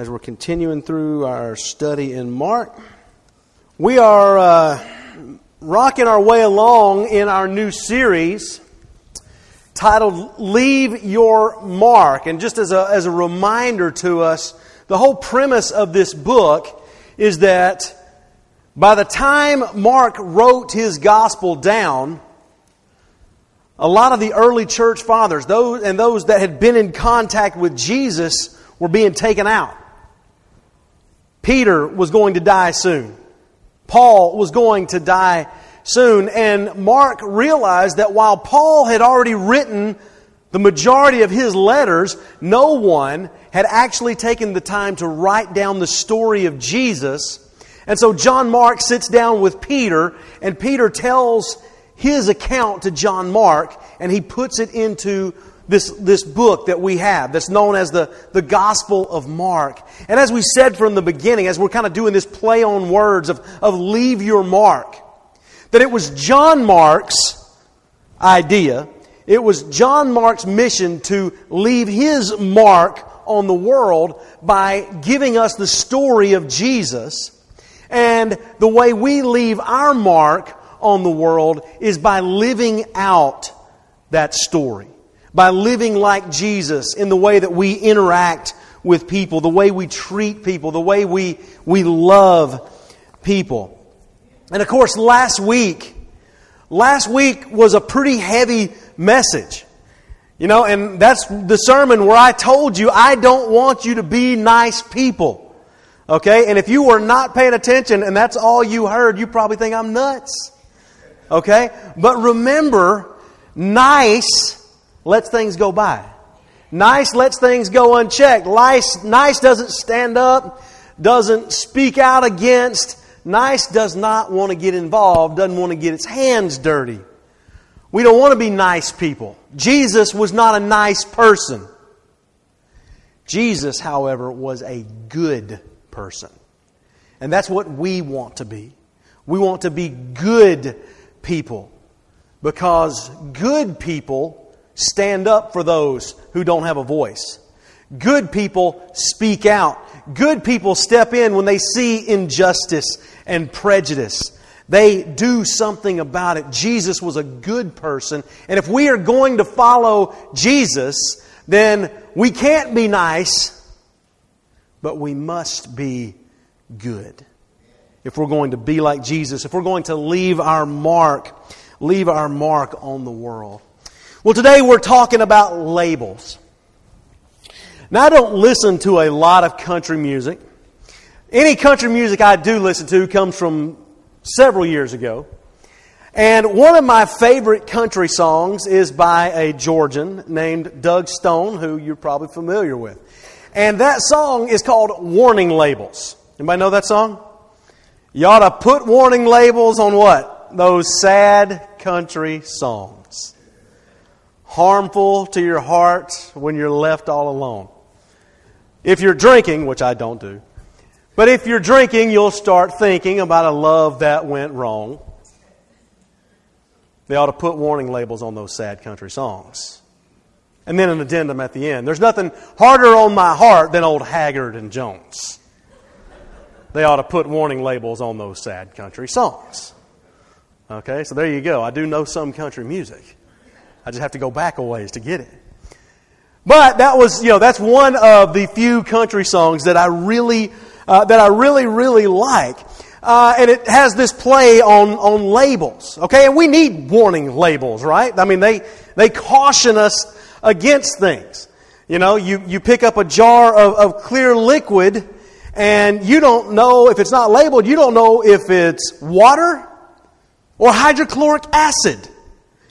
as we're continuing through our study in Mark. We are uh, rocking our way along in our new series titled Leave Your Mark. And just as a, as a reminder to us, the whole premise of this book is that by the time Mark wrote his gospel down, a lot of the early church fathers, those and those that had been in contact with Jesus, were being taken out. Peter was going to die soon. Paul was going to die soon. And Mark realized that while Paul had already written the majority of his letters, no one had actually taken the time to write down the story of Jesus. And so John Mark sits down with Peter, and Peter tells his account to John Mark, and he puts it into this, this book that we have that's known as the, the Gospel of Mark. And as we said from the beginning, as we're kind of doing this play on words of, of leave your mark, that it was John Mark's idea, it was John Mark's mission to leave his mark on the world by giving us the story of Jesus. And the way we leave our mark on the world is by living out that story by living like Jesus in the way that we interact with people, the way we treat people, the way we, we love people. And of course, last week, last week was a pretty heavy message. You know, and that's the sermon where I told you I don't want you to be nice people. Okay? And if you were not paying attention and that's all you heard, you probably think I'm nuts. Okay? But remember, nice lets things go by. Nice lets things go unchecked. Nice, nice doesn't stand up, doesn't speak out against. Nice does not want to get involved, doesn't want to get its hands dirty. We don't want to be nice people. Jesus was not a nice person. Jesus, however, was a good person. And that's what we want to be. We want to be good people because good people stand up for those who don't have a voice. Good people speak out. Good people step in when they see injustice and prejudice. They do something about it. Jesus was a good person. And if we are going to follow Jesus, then we can't be nice, but we must be good. If we're going to be like Jesus, if we're going to leave our mark, leave our mark on the world. Well, today we're talking about labels. Now, I don't listen to a lot of country music. Any country music I do listen to comes from several years ago. And one of my favorite country songs is by a Georgian named Doug Stone, who you're probably familiar with. And that song is called Warning Labels. Anybody know that song? You ought to put warning labels on what? Those sad country songs harmful to your heart when you're left all alone. If you're drinking, which I don't do, but if you're drinking, you'll start thinking about a love that went wrong. They ought to put warning labels on those sad country songs. And then an addendum at the end. There's nothing harder on my heart than old Haggard and Jones. They ought to put warning labels on those sad country songs. Okay, so there you go. I do know some country music. I just have to go back a ways to get it. But that was, you know, that's one of the few country songs that I really, uh, that I really, really like. Uh, and it has this play on, on labels. Okay, and we need warning labels, right? I mean, they, they caution us against things. You know, you, you pick up a jar of, of clear liquid and you don't know, if it's not labeled, you don't know if it's water or hydrochloric acid.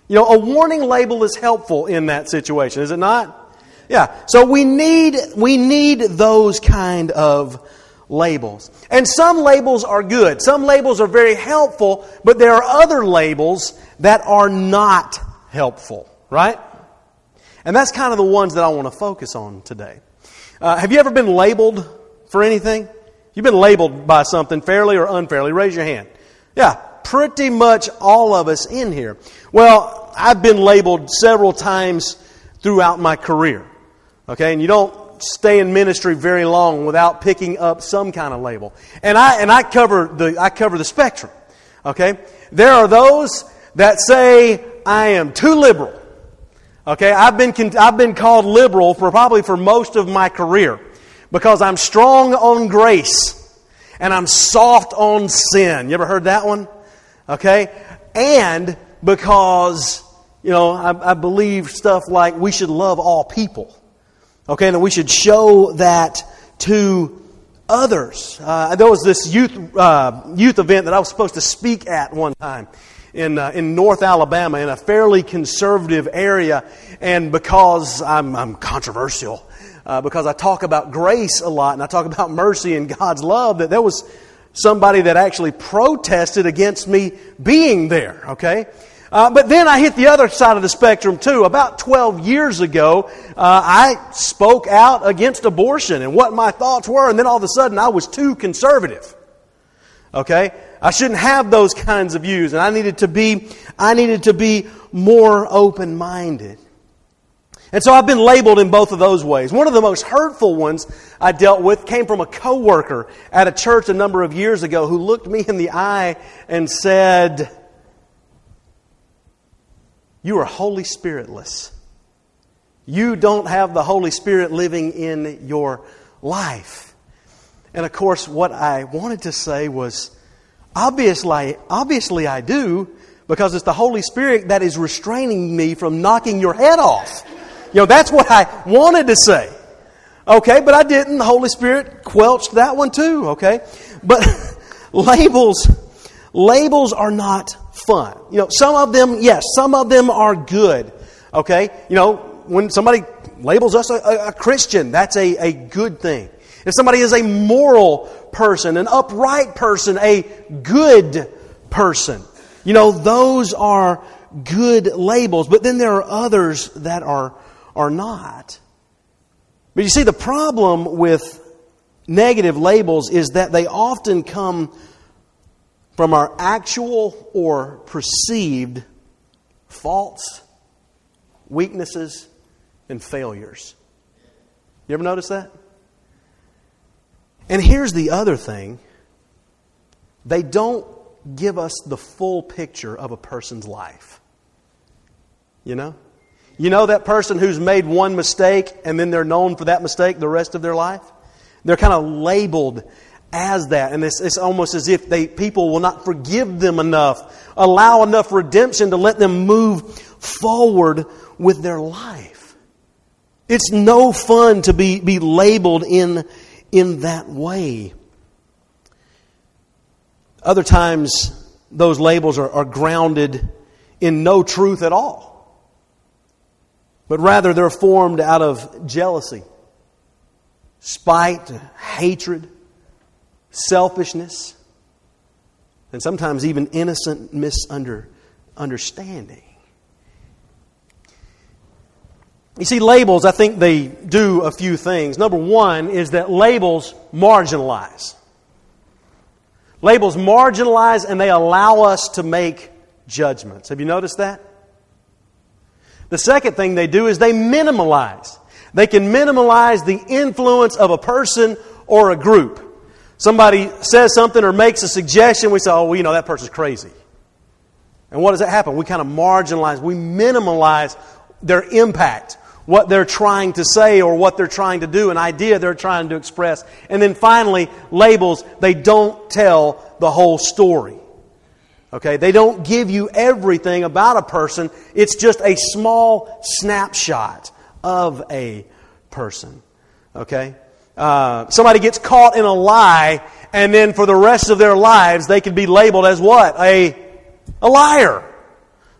You know, a warning label is helpful in that situation, is it not? Yeah. So we need, we need those kind of labels. And some labels are good. Some labels are very helpful, but there are other labels that are not helpful, right? And that's kind of the ones that I want to focus on today. Uh, have you ever been labeled for anything? You've been labeled by something fairly or unfairly. Raise your hand. Yeah, pretty much all of us in here. Well, I've been labeled several times throughout my career. Okay, and you don't stay in ministry very long without picking up some kind of label. And I, and I cover the, I cover the spectrum. Okay? There are those that say, I am too liberal. Okay? I've been, I've been called liberal for probably for most of my career because I'm strong on grace and I'm soft on sin. You ever heard that one? Okay? And because, you know, I, I believe stuff like we should love all people. Okay? And we should show that to others. Uh, there was this youth, uh, youth event that I was supposed to speak at one time in, uh, in North Alabama in a fairly conservative area. And because I'm, I'm controversial, uh, because I talk about grace a lot and I talk about mercy and God's love, that there was somebody that actually protested against me being there, okay? Uh, but then I hit the other side of the spectrum too. About 12 years ago, uh, I spoke out against abortion and what my thoughts were, and then all of a sudden I was too conservative. Okay? I shouldn't have those kinds of views, and I needed to be, I needed to be more open minded. And so I've been labeled in both of those ways. One of the most hurtful ones I dealt with came from a coworker at a church a number of years ago who looked me in the eye and said, You are Holy Spiritless. You don't have the Holy Spirit living in your life. And of course, what I wanted to say was, obviously, obviously I do, because it's the Holy Spirit that is restraining me from knocking your head off. You know, that's what I wanted to say. Okay, but I didn't. The Holy Spirit quelched that one too, okay? But labels, labels are not fun. You know, some of them, yes, some of them are good. Okay? You know, when somebody labels us a, a, a Christian, that's a, a good thing. If somebody is a moral person, an upright person, a good person, you know, those are good labels. But then there are others that are are not. But you see, the problem with negative labels is that they often come from our actual or perceived faults, weaknesses, and failures. You ever notice that? And here's the other thing they don't give us the full picture of a person's life. You know? You know that person who's made one mistake and then they're known for that mistake the rest of their life? They're kind of labeled as that. And it's, it's almost as if they, people will not forgive them enough, allow enough redemption to let them move forward with their life. It's no fun to be, be labeled in, in that way. Other times, those labels are, are grounded in no truth at all but rather they're formed out of jealousy, spite, hatred, selfishness, and sometimes even innocent misunderstanding. You see, labels, I think they do a few things. Number one is that labels marginalize. Labels marginalize and they allow us to make judgments. Have you noticed that? The second thing they do is they minimalize. They can minimize the influence of a person or a group. Somebody says something or makes a suggestion, we say, oh, well, you know, that person's crazy. And what does that happen? We kind of marginalize, we minimize their impact, what they're trying to say or what they're trying to do, an idea they're trying to express. And then finally, labels, they don't tell the whole story. Okay, they don't give you everything about a person. It's just a small snapshot of a person. Okay? Uh, somebody gets caught in a lie, and then for the rest of their lives, they can be labeled as what? A, a liar.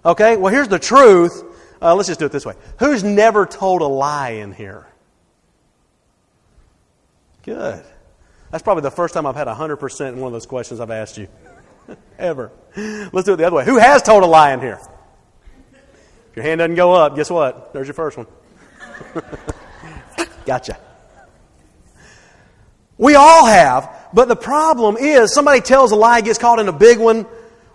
Okay? Well, here's the truth. Uh, let's just do it this way. Who's never told a lie in here? Good. That's probably the first time I've had 100% in one of those questions I've asked you. Ever. Let's do it the other way. Who has told a lie in here? If your hand doesn't go up, guess what? There's your first one. gotcha. We all have, but the problem is somebody tells a lie, gets caught in a big one.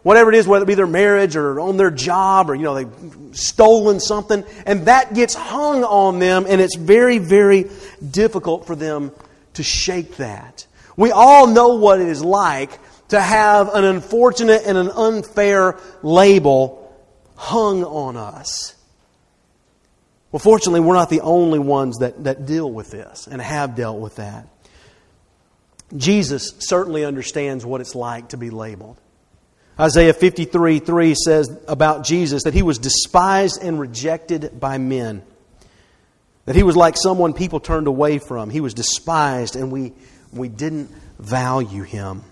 whatever it is, whether it be their marriage or on their job or, you know, they've stolen something, and that gets hung on them, and it's very, very difficult for them to shake that. We all know what it is like to have an unfortunate and an unfair label hung on us. Well, fortunately, we're not the only ones that, that deal with this and have dealt with that. Jesus certainly understands what it's like to be labeled. Isaiah 53 3 says about Jesus that he was despised and rejected by men. That he was like someone people turned away from. He was despised and we, we didn't value him.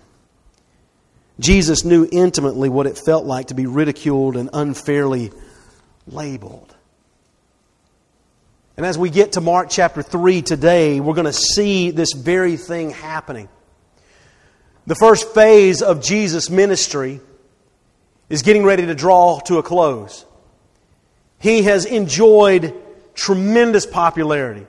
Jesus knew intimately what it felt like to be ridiculed and unfairly labeled. And as we get to Mark chapter 3 today, we're going to see this very thing happening. The first phase of Jesus' ministry is getting ready to draw to a close. He has enjoyed tremendous popularity.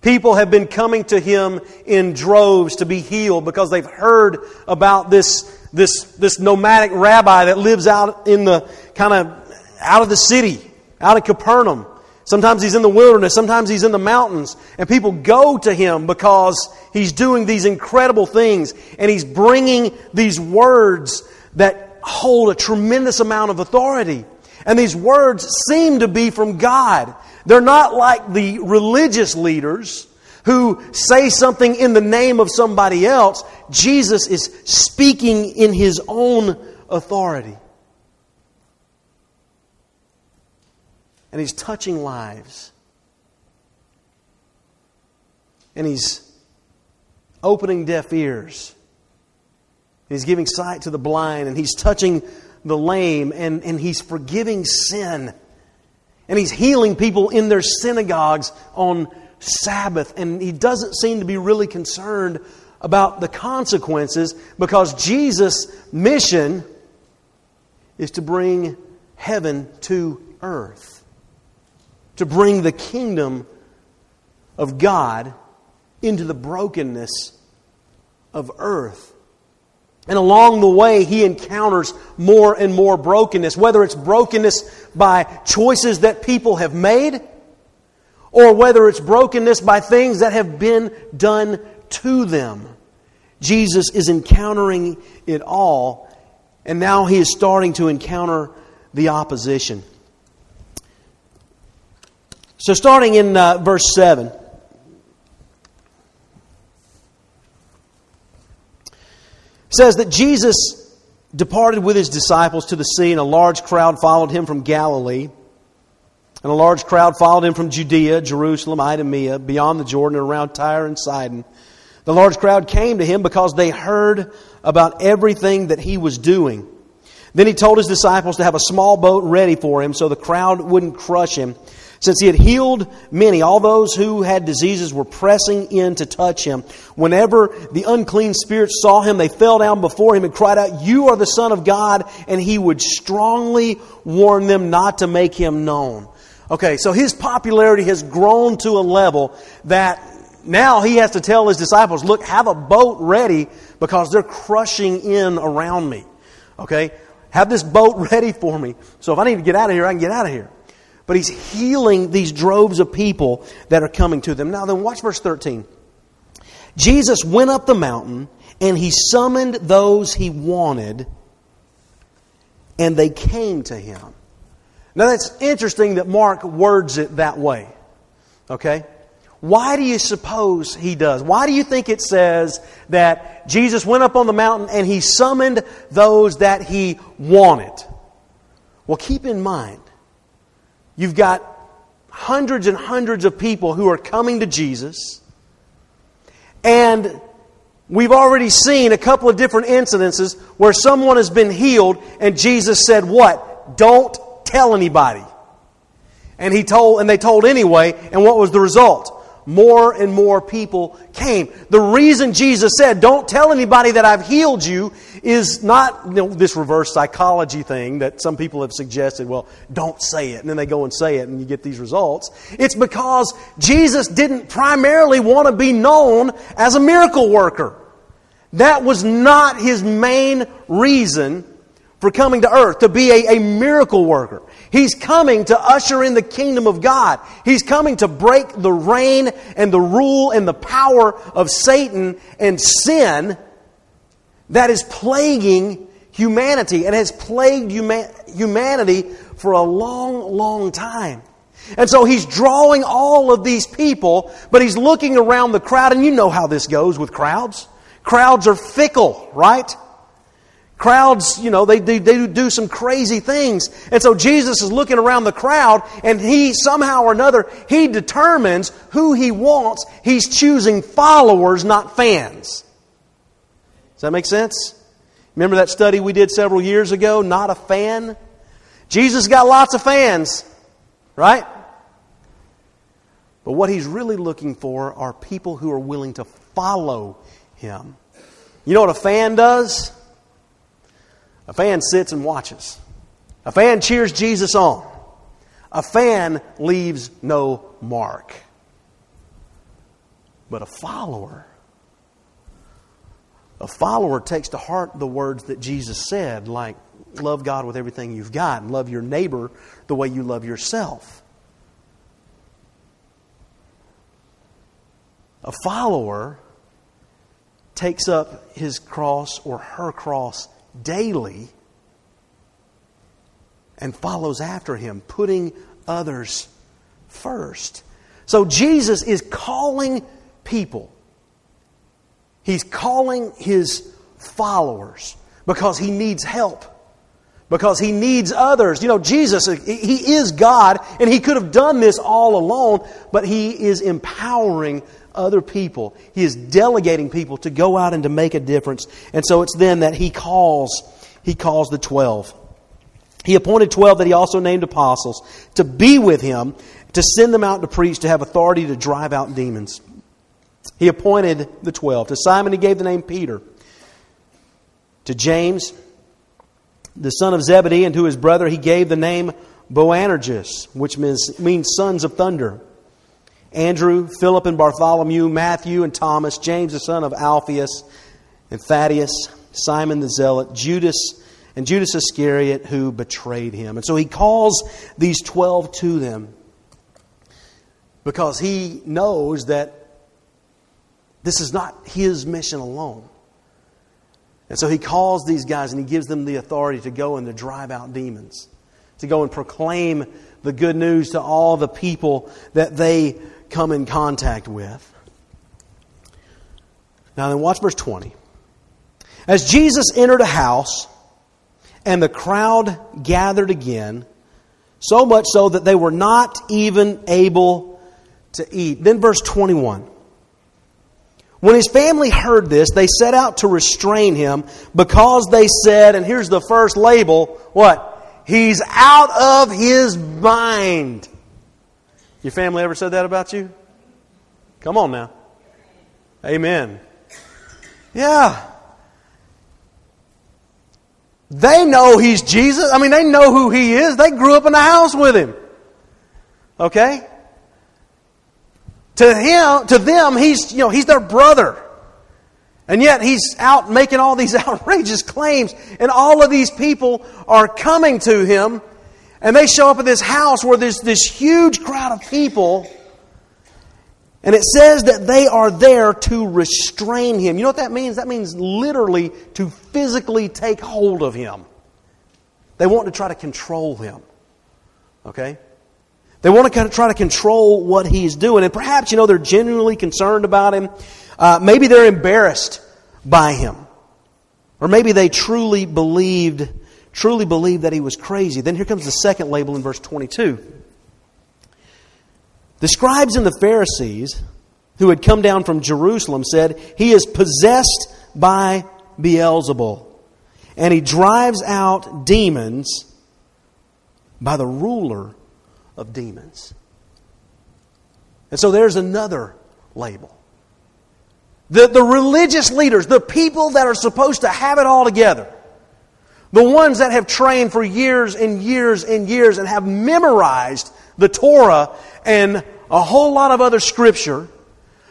People have been coming to him in droves to be healed because they've heard about this, this, this nomadic rabbi that lives out in the kind of out of the city, out of Capernaum. Sometimes he's in the wilderness, sometimes he's in the mountains, and people go to him because he's doing these incredible things and he's bringing these words that hold a tremendous amount of authority. And these words seem to be from God. They're not like the religious leaders who say something in the name of somebody else. Jesus is speaking in his own authority. And he's touching lives. And he's opening deaf ears. He's giving sight to the blind, and he's touching the lame, and, and he's forgiving sin. And he's healing people in their synagogues on Sabbath. And he doesn't seem to be really concerned about the consequences because Jesus' mission is to bring heaven to earth, to bring the kingdom of God into the brokenness of earth. And along the way, he encounters more and more brokenness, whether it's brokenness by choices that people have made, or whether it's brokenness by things that have been done to them. Jesus is encountering it all, and now he is starting to encounter the opposition. So, starting in uh, verse 7. says that Jesus departed with his disciples to the sea, and a large crowd followed him from Galilee. And a large crowd followed him from Judea, Jerusalem, Idumea, beyond the Jordan, and around Tyre and Sidon. The large crowd came to him because they heard about everything that he was doing. Then he told his disciples to have a small boat ready for him so the crowd wouldn't crush him. Since he had healed many, all those who had diseases were pressing in to touch him. Whenever the unclean spirits saw him, they fell down before him and cried out, You are the Son of God. And he would strongly warn them not to make him known. Okay, so his popularity has grown to a level that now he has to tell his disciples, Look, have a boat ready because they're crushing in around me. Okay? Have this boat ready for me. So if I need to get out of here, I can get out of here. But he's healing these droves of people that are coming to them. Now, then, watch verse 13. Jesus went up the mountain and he summoned those he wanted, and they came to him. Now, that's interesting that Mark words it that way. Okay? Why do you suppose he does? Why do you think it says that Jesus went up on the mountain and he summoned those that he wanted? Well, keep in mind, You've got hundreds and hundreds of people who are coming to Jesus. And we've already seen a couple of different incidences where someone has been healed and Jesus said, What? Don't tell anybody. And he told and they told anyway, and what was the result? more and more people came. The reason Jesus said, Don't tell anybody that I've healed you, is not you know, this reverse psychology thing that some people have suggested. Well, don't say it. And then they go and say it, and you get these results. It's because Jesus didn't primarily want to be known as a miracle worker. That was not his main reason for coming to earth to be a, a miracle worker. He's coming to usher in the kingdom of God. He's coming to break the reign and the rule and the power of Satan and sin that is plaguing humanity and has plagued humanity for a long, long time. And so he's drawing all of these people, but he's looking around the crowd, and you know how this goes with crowds. Crowds are fickle, right? Crowds, you know, they, they, they do some crazy things. And so Jesus is looking around the crowd, and he, somehow or another, he determines who he wants. He's choosing followers, not fans. Does that make sense? Remember that study we did several years ago? Not a fan? Jesus got lots of fans, right? But what he's really looking for are people who are willing to follow him. You know what a fan does? A fan sits and watches. A fan cheers Jesus on. A fan leaves no mark. But a follower, a follower takes to heart the words that Jesus said, like, love God with everything you've got and love your neighbor the way you love yourself. A follower takes up his cross or her cross daily and follows after him, putting others first. So Jesus is calling people. He's calling his followers because he needs help. Because he needs others. You know, Jesus, he is God, and he could have done this all alone, but he is empowering other people. He is delegating people to go out and to make a difference. And so it's then that he calls, he calls the twelve. He appointed twelve that he also named apostles to be with him, to send them out to preach, to have authority to drive out demons. He appointed the twelve. To Simon he gave the name Peter. To James, the son of Zebedee, and to his brother he gave the name Boanerges, which means, means sons of thunder. Andrew, Philip and Bartholomew, Matthew and Thomas, James the son of Alphaeus, and Thaddeus, Simon the Zealot, Judas, and Judas Iscariot who betrayed him. And so he calls these 12 to them because he knows that this is not his mission alone. And so he calls these guys and he gives them the authority to go and to drive out demons, to go and proclaim the good news to all the people that they come in contact with. Now, then, watch verse 20. As Jesus entered a house, and the crowd gathered again, so much so that they were not even able to eat. Then, verse 21. When his family heard this, they set out to restrain him because they said, and here's the first label what? He's out of his mind. Your family ever said that about you? Come on now. Amen. Yeah. They know he's Jesus. I mean, they know who he is. They grew up in the house with him. Okay? To him, to them, he's, you know, he's their brother. And yet he's out making all these outrageous claims, and all of these people are coming to him and they show up at this house where there's this huge crowd of people. And it says that they are there to restrain him. You know what that means? That means literally to physically take hold of him. They want to try to control him. Okay? They want to try to control what he's doing. And perhaps, you know, they're genuinely concerned about him. Uh, maybe they're embarrassed by him. Or maybe they truly believed truly believed that he was crazy. Then here comes the second label in verse 22. The scribes and the Pharisees who had come down from Jerusalem said, He is possessed by Beelzebul, and he drives out demons by the ruler of demons. And so there's another label. The, the religious leaders, the people that are supposed to have it all together, the ones that have trained for years and years and years and have memorized the Torah and a whole lot of other scripture.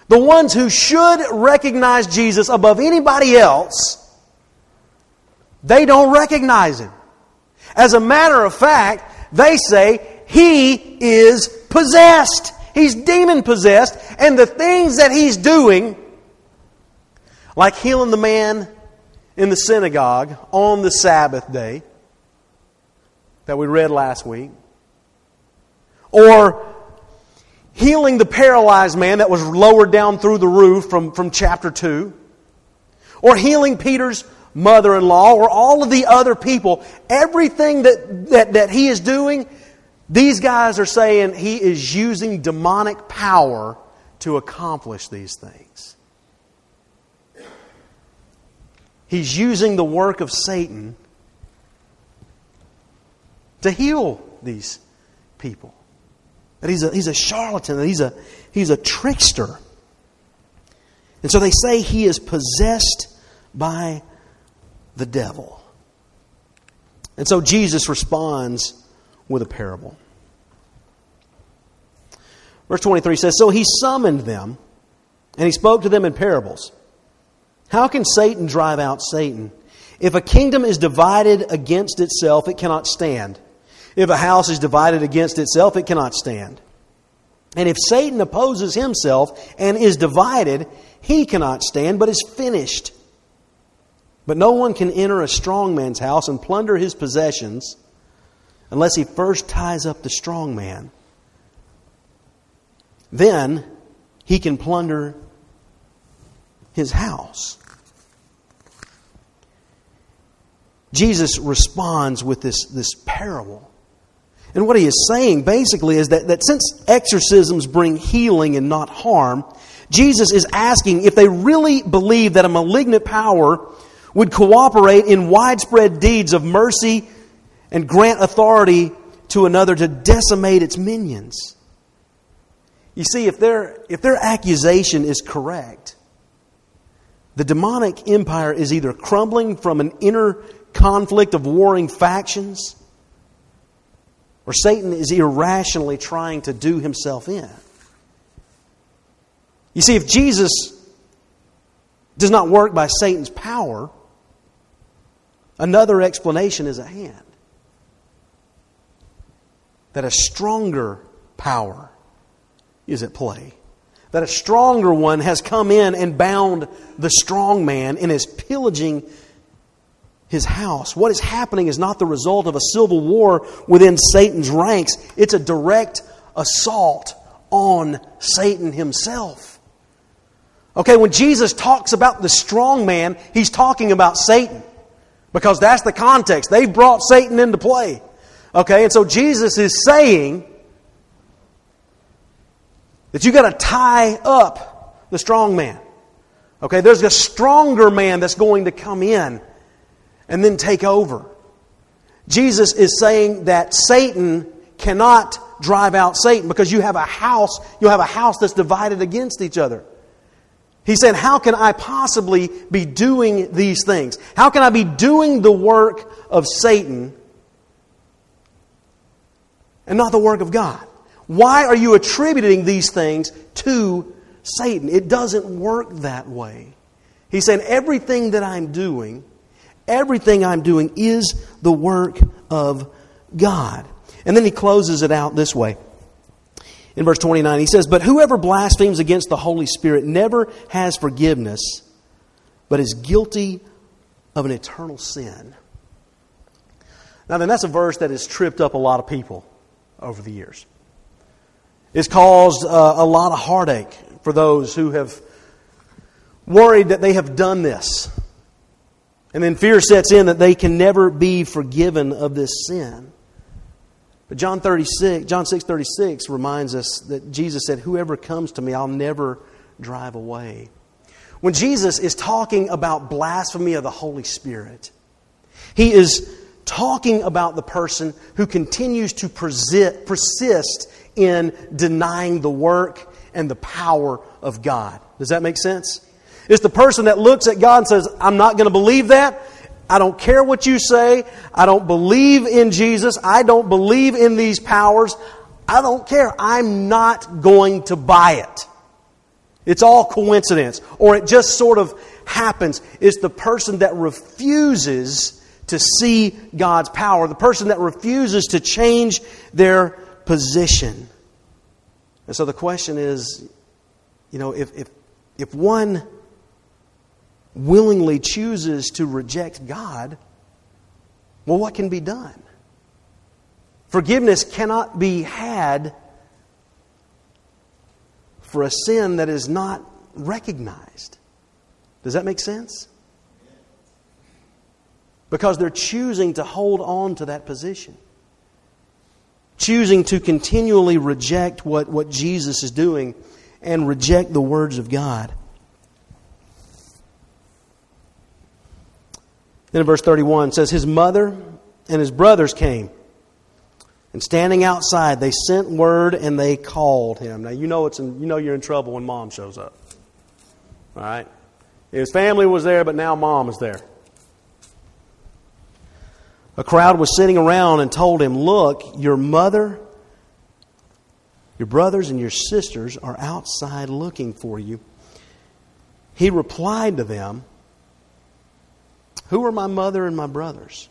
The ones who should recognize Jesus above anybody else, they don't recognize him. As a matter of fact, they say he is possessed. He's demon possessed, and the things that he's doing, like healing the man in the synagogue on the Sabbath day that we read last week, or healing the paralyzed man that was lowered down through the roof from, from chapter 2, or healing Peter's mother in law, or all of the other people, everything that, that, that he is doing, these guys are saying he is using demonic power to accomplish these things. He's using the work of Satan to heal these people. That he's a, he's a charlatan, that he's a, he's a trickster. And so they say he is possessed by the devil. And so Jesus responds with a parable. Verse 23 says So he summoned them, and he spoke to them in parables. How can Satan drive out Satan? If a kingdom is divided against itself, it cannot stand. If a house is divided against itself, it cannot stand. And if Satan opposes himself and is divided, he cannot stand, but is finished. But no one can enter a strong man's house and plunder his possessions unless he first ties up the strong man. Then he can plunder his house. Jesus responds with this, this parable. And what he is saying basically is that, that since exorcisms bring healing and not harm, Jesus is asking if they really believe that a malignant power would cooperate in widespread deeds of mercy and grant authority to another to decimate its minions. You see, if their, if their accusation is correct, the demonic empire is either crumbling from an inner conflict of warring factions, or Satan is irrationally trying to do himself in. You see, if Jesus does not work by Satan's power, another explanation is at hand. That a stronger power is at play. That a stronger one has come in and bound the strong man and is pillaging his house. What is happening is not the result of a civil war within Satan's ranks, it's a direct assault on Satan himself. Okay, when Jesus talks about the strong man, he's talking about Satan. Because that's the context. They've brought Satan into play. Okay, and so Jesus is saying that you got to tie up the strong man. Okay, there's a stronger man that's going to come in and then take over. Jesus is saying that Satan cannot drive out Satan because you have a house, you have a house that's divided against each other. He said, How can I possibly be doing these things? How can I be doing the work of Satan and not the work of God? Why are you attributing these things to Satan? It doesn't work that way. He said, Everything that I'm doing, everything I'm doing is the work of God. And then he closes it out this way. In verse 29, he says, But whoever blasphemes against the Holy Spirit never has forgiveness, but is guilty of an eternal sin. Now, then, that's a verse that has tripped up a lot of people over the years. It's caused uh, a lot of heartache for those who have worried that they have done this. And then fear sets in that they can never be forgiven of this sin. But John 36, John 6 36 reminds us that Jesus said, Whoever comes to me, I'll never drive away. When Jesus is talking about blasphemy of the Holy Spirit, he is talking about the person who continues to persist in denying the work and the power of God. Does that make sense? It's the person that looks at God and says, I'm not going to believe that. I don't care what you say. I don't believe in Jesus. I don't believe in these powers. I don't care. I'm not going to buy it. It's all coincidence, or it just sort of happens. It's the person that refuses to see God's power, the person that refuses to change their position. And so the question is you know, if, if, if one willingly chooses to reject God, well, what can be done? Forgiveness cannot be had for a sin that is not recognized. Does that make sense? Because they're choosing to hold on to that position, choosing to continually reject what, what Jesus is doing and reject the words of God. Then in verse 31 it says, His mother and his brothers came. And standing outside, they sent word and they called him. Now you know it's in, you know you're in trouble when mom shows up. All right? His family was there, but now mom is there. A crowd was sitting around and told him, Look, your mother your brothers and your sisters are outside looking for you. He replied to them, Who are my mother and my brothers?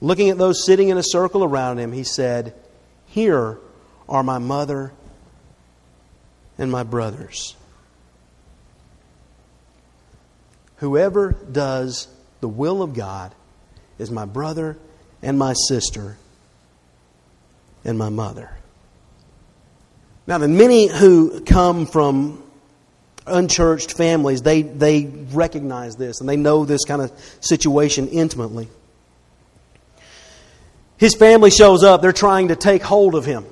Looking at those sitting in a circle around him, he said, Here are my mother and my brothers. Whoever does the will of God is my brother and my sister and my mother. Now, the many who come from unchurched families, they, they recognize this and they know this kind of situation intimately. His family shows up, they're trying to take hold of him.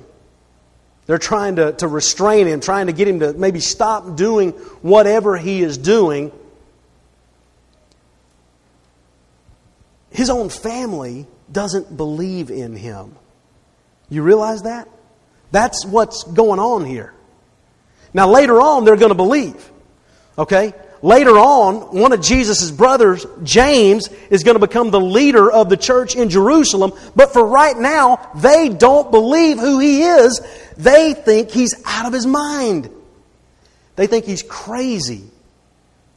They're trying to, to restrain him, trying to get him to maybe stop doing whatever he is doing. His own family doesn't believe in him. You realize that? That's what's going on here. Now, later on, they're going to believe. Okay? Later on, one of Jesus' brothers, James, is going to become the leader of the church in Jerusalem. But for right now, they don't believe who he is. They think he's out of his mind. They think he's crazy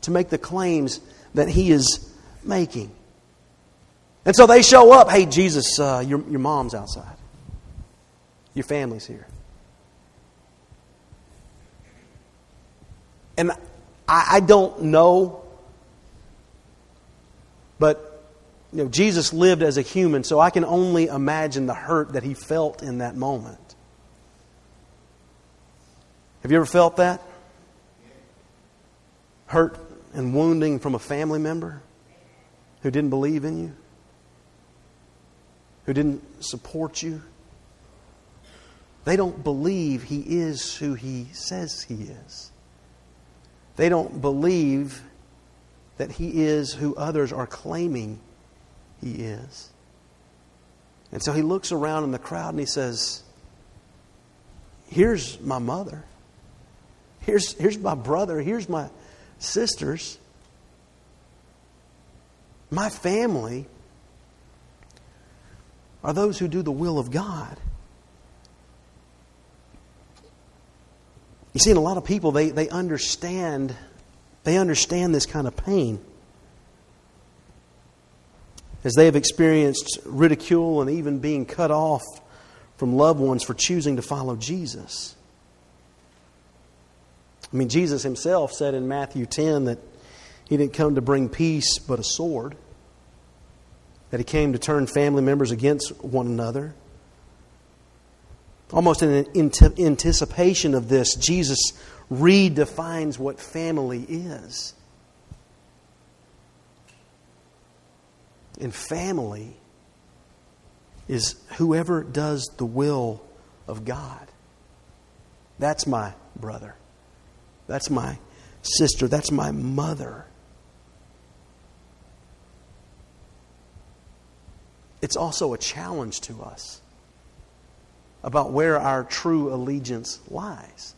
to make the claims that he is making. And so they show up hey, Jesus, uh, your, your mom's outside. Your family's here. And I, I don't know, but you know, Jesus lived as a human, so I can only imagine the hurt that he felt in that moment. Have you ever felt that? Hurt and wounding from a family member who didn't believe in you, who didn't support you. They don't believe he is who he says he is. They don't believe that he is who others are claiming he is. And so he looks around in the crowd and he says, Here's my mother. Here's, here's my brother. Here's my sisters. My family are those who do the will of God. You see, in a lot of people, they, they understand they understand this kind of pain. As they have experienced ridicule and even being cut off from loved ones for choosing to follow Jesus. I mean, Jesus himself said in Matthew 10 that he didn't come to bring peace but a sword, that he came to turn family members against one another. Almost in anticipation of this, Jesus redefines what family is. And family is whoever does the will of God. That's my brother. That's my sister. That's my mother. It's also a challenge to us about where our true allegiance lies.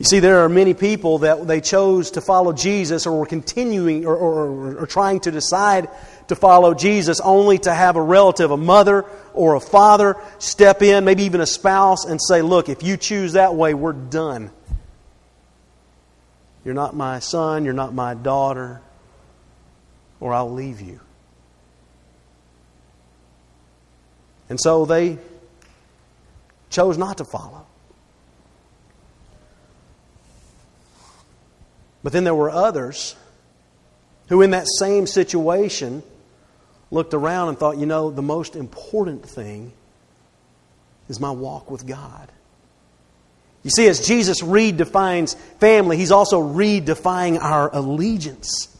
You see, there are many people that they chose to follow Jesus or were continuing or, or, or, trying to decide to follow Jesus only to have a relative, a mother or a father, step in, maybe even a spouse, and say, Look, if you choose that way, we're done. You're not my son, you're not my daughter. or I'll leave you. And so they chose not to follow. But then there were others who, in that same situation, looked around and thought, you know, the most important thing is my walk with God. You see, as Jesus redefines family, he's also redefining our allegiance.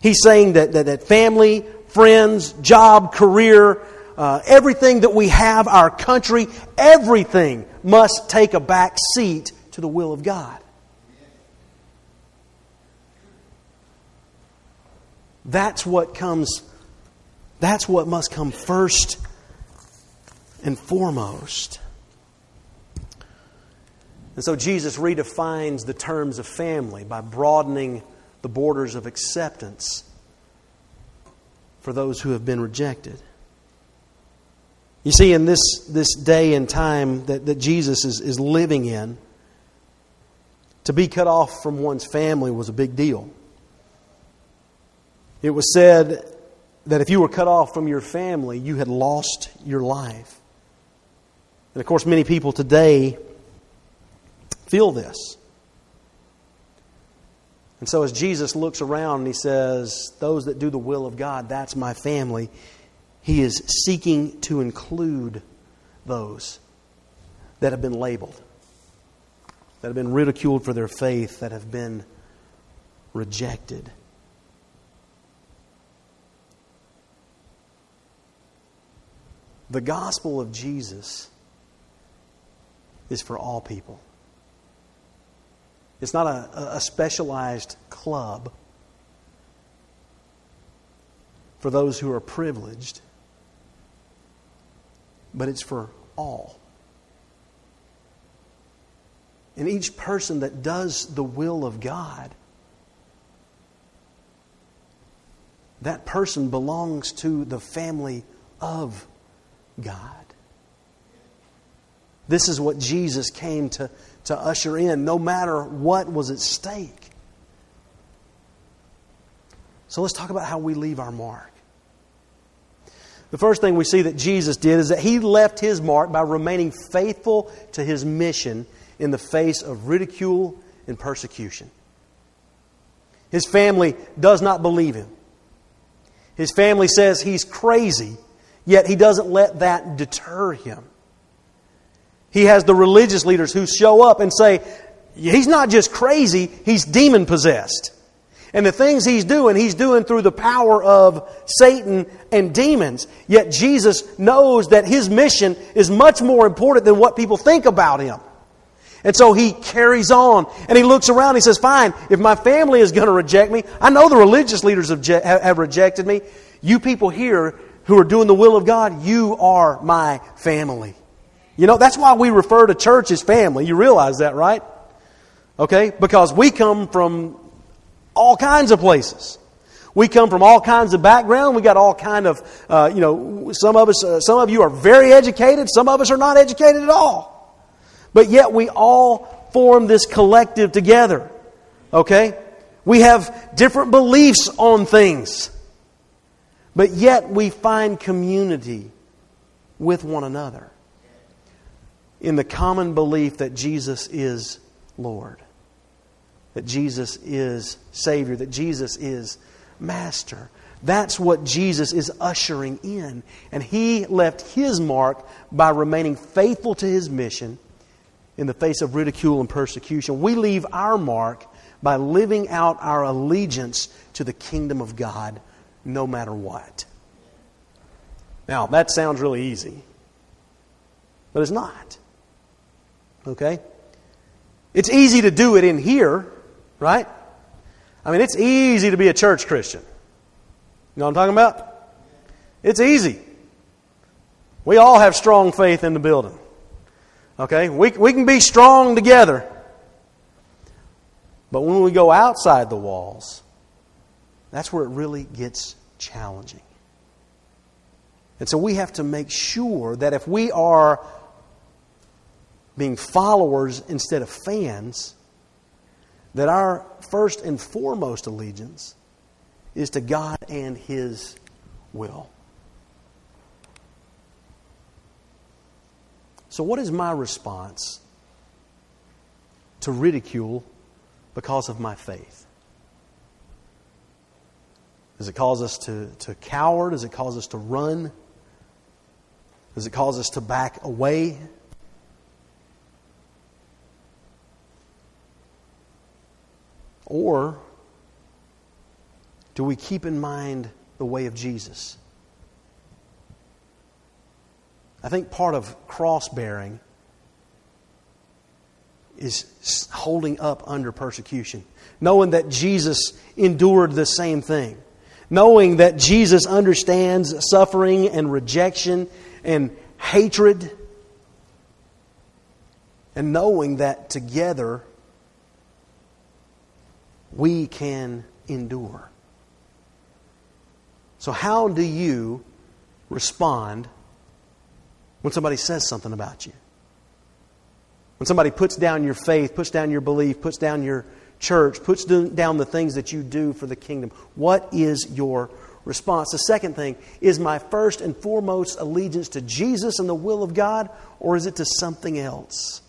He's saying that, that, that family, friends, job, career, uh, everything that we have, our country, everything must take a back seat to the will of God. That's what comes, that's what must come first and foremost. And so Jesus redefines the terms of family by broadening the borders of acceptance for those who have been rejected. You see, in this, this day and time that, that Jesus is, is living in, to be cut off from one's family was a big deal. It was said that if you were cut off from your family, you had lost your life. And of course, many people today feel this. And so, as Jesus looks around and he says, Those that do the will of God, that's my family, he is seeking to include those that have been labeled, that have been ridiculed for their faith, that have been rejected. The gospel of Jesus is for all people. It's not a, a specialized club for those who are privileged, but it's for all. And each person that does the will of God, that person belongs to the family of God. This is what Jesus came to, to usher in, no matter what was at stake. So let's talk about how we leave our mark. The first thing we see that Jesus did is that he left his mark by remaining faithful to his mission in the face of ridicule and persecution. His family does not believe him. His family says he's crazy Yet he doesn't let that deter him. He has the religious leaders who show up and say, He's not just crazy, he's demon possessed. And the things he's doing, he's doing through the power of Satan and demons. Yet Jesus knows that his mission is much more important than what people think about him. And so he carries on and he looks around. He says, Fine, if my family is going to reject me, I know the religious leaders have, rejected me. You people here who are doing the will of God, you are my family. You know, that's why we refer to church as family. You realize that, right? Okay? Because we come from all kinds of places. We come from all kinds of background. We got all kind of, uh, you know, some of us, uh, some of you are very educated. Some of us are not educated at all. But yet we all form this collective together. Okay? We have different beliefs on things. But yet we find community with one another in the common belief that Jesus is Lord, that Jesus is Savior, that Jesus is Master. That's what Jesus is ushering in. And he left his mark by remaining faithful to his mission in the face of ridicule and persecution. We leave our mark by living out our allegiance to the kingdom of God no matter what. Now, that sounds really easy, but it's not. Okay? It's easy to do it in here, right? I mean, it's easy to be a church Christian. You know what I'm talking about? It's easy. We all have strong faith in the building. Okay? We, we can be strong together. But when we go outside the walls, that's where it really gets challenging. And so we have to make sure that if we are being followers instead of fans, that our first and foremost allegiance is to God and His will. So, what is my response to ridicule because of my faith? Does it cause us to, to cower? Does it cause us to run? Does it cause us to back away? Or do we keep in mind the way of Jesus? I think part of cross bearing is holding up under persecution, knowing that Jesus endured the same thing, knowing that Jesus understands suffering and rejection and hatred, and knowing that together we can endure. So, how do you respond when somebody says something about you? When somebody puts down your faith, puts down your belief, puts down your church, puts down the things that you do for the kingdom, what is your response? The second thing is my first and foremost allegiance to Jesus and the will of God, or is it to something else?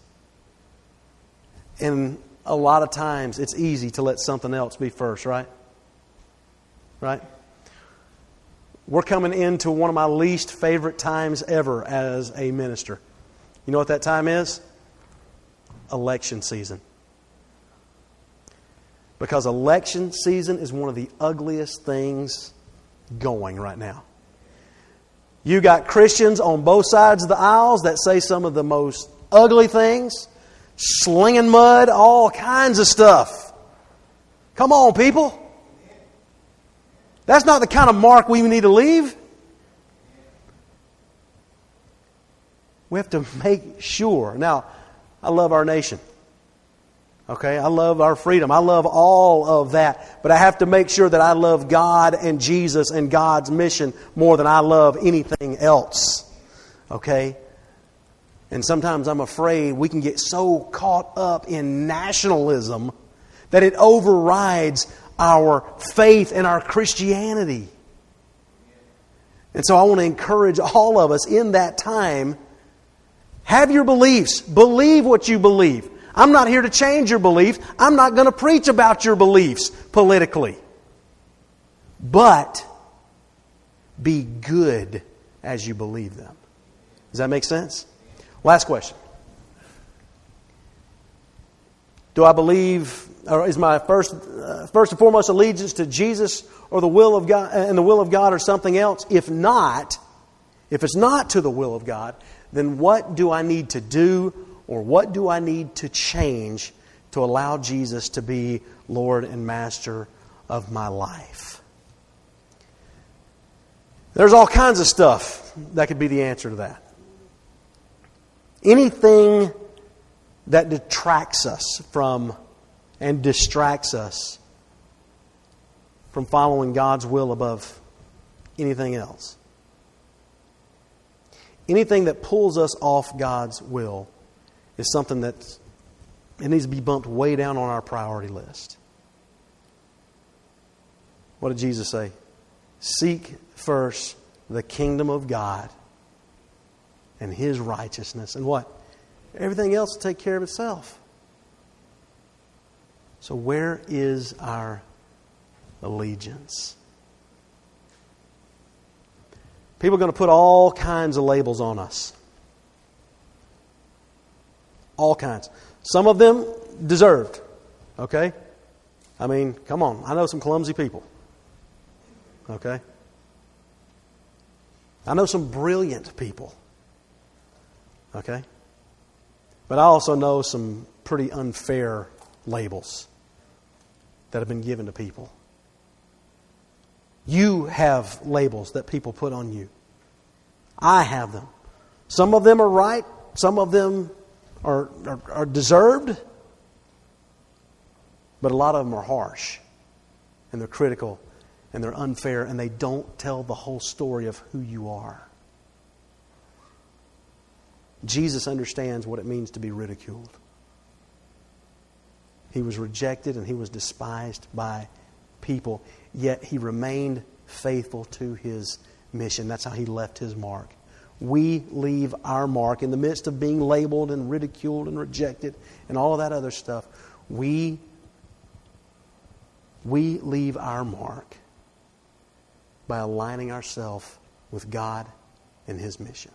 And a lot of times it's easy to let something else be first, right? Right? We're coming into one of my least favorite times ever as a minister. You know what that time is? Election season. Because election season is one of the ugliest things going right now. You got Christians on both sides of the aisles that say some of the most ugly things slinging mud, all kinds of stuff. Come on, people. That's not the kind of mark we need to leave. We have to make sure. Now, I love our nation. Okay, I love our freedom. I love all of that. But I have to make sure that I love God and Jesus and God's mission more than I love anything else. Okay? And sometimes I'm afraid we can get so caught up in nationalism that it overrides our faith and our Christianity. And so I want to encourage all of us in that time have your beliefs, believe what you believe. I'm not here to change your beliefs. I'm not going to preach about your beliefs politically. But be good as you believe them. Does that make sense? Last question. Do I believe, or is my first, uh, first and foremost allegiance to Jesus or the will of God and the will of God or something else? If not, if it's not to the will of God, then what do I need to do or what do I need to change to allow Jesus to be Lord and Master of my life? There's all kinds of stuff that could be the answer to that. Anything that detracts us from and distracts us from following God's will above anything else. Anything that pulls us off God's will is something that it needs to be bumped way down on our priority list. What did Jesus say? Seek first the kingdom of God and his righteousness. And what? Everything else will take care of itself. So, where is our allegiance? People are going to put all kinds of labels on us. All kinds. Some of them deserved. Okay? I mean, come on. I know some clumsy people. Okay? I know some brilliant people. Okay? But I also know some pretty unfair labels that have been given to people. You have labels that people put on you. I have them. Some of them are right, some of them are, are, are deserved, but a lot of them are harsh and they're critical and they're unfair and they don't tell the whole story of who you are. Jesus understands what it means to be ridiculed. He was rejected and he was despised by people. yet he remained faithful to his mission. That's how he left his mark. We leave our mark in the midst of being labeled and ridiculed and rejected and all of that other stuff. We, we leave our mark by aligning ourselves with God and his mission.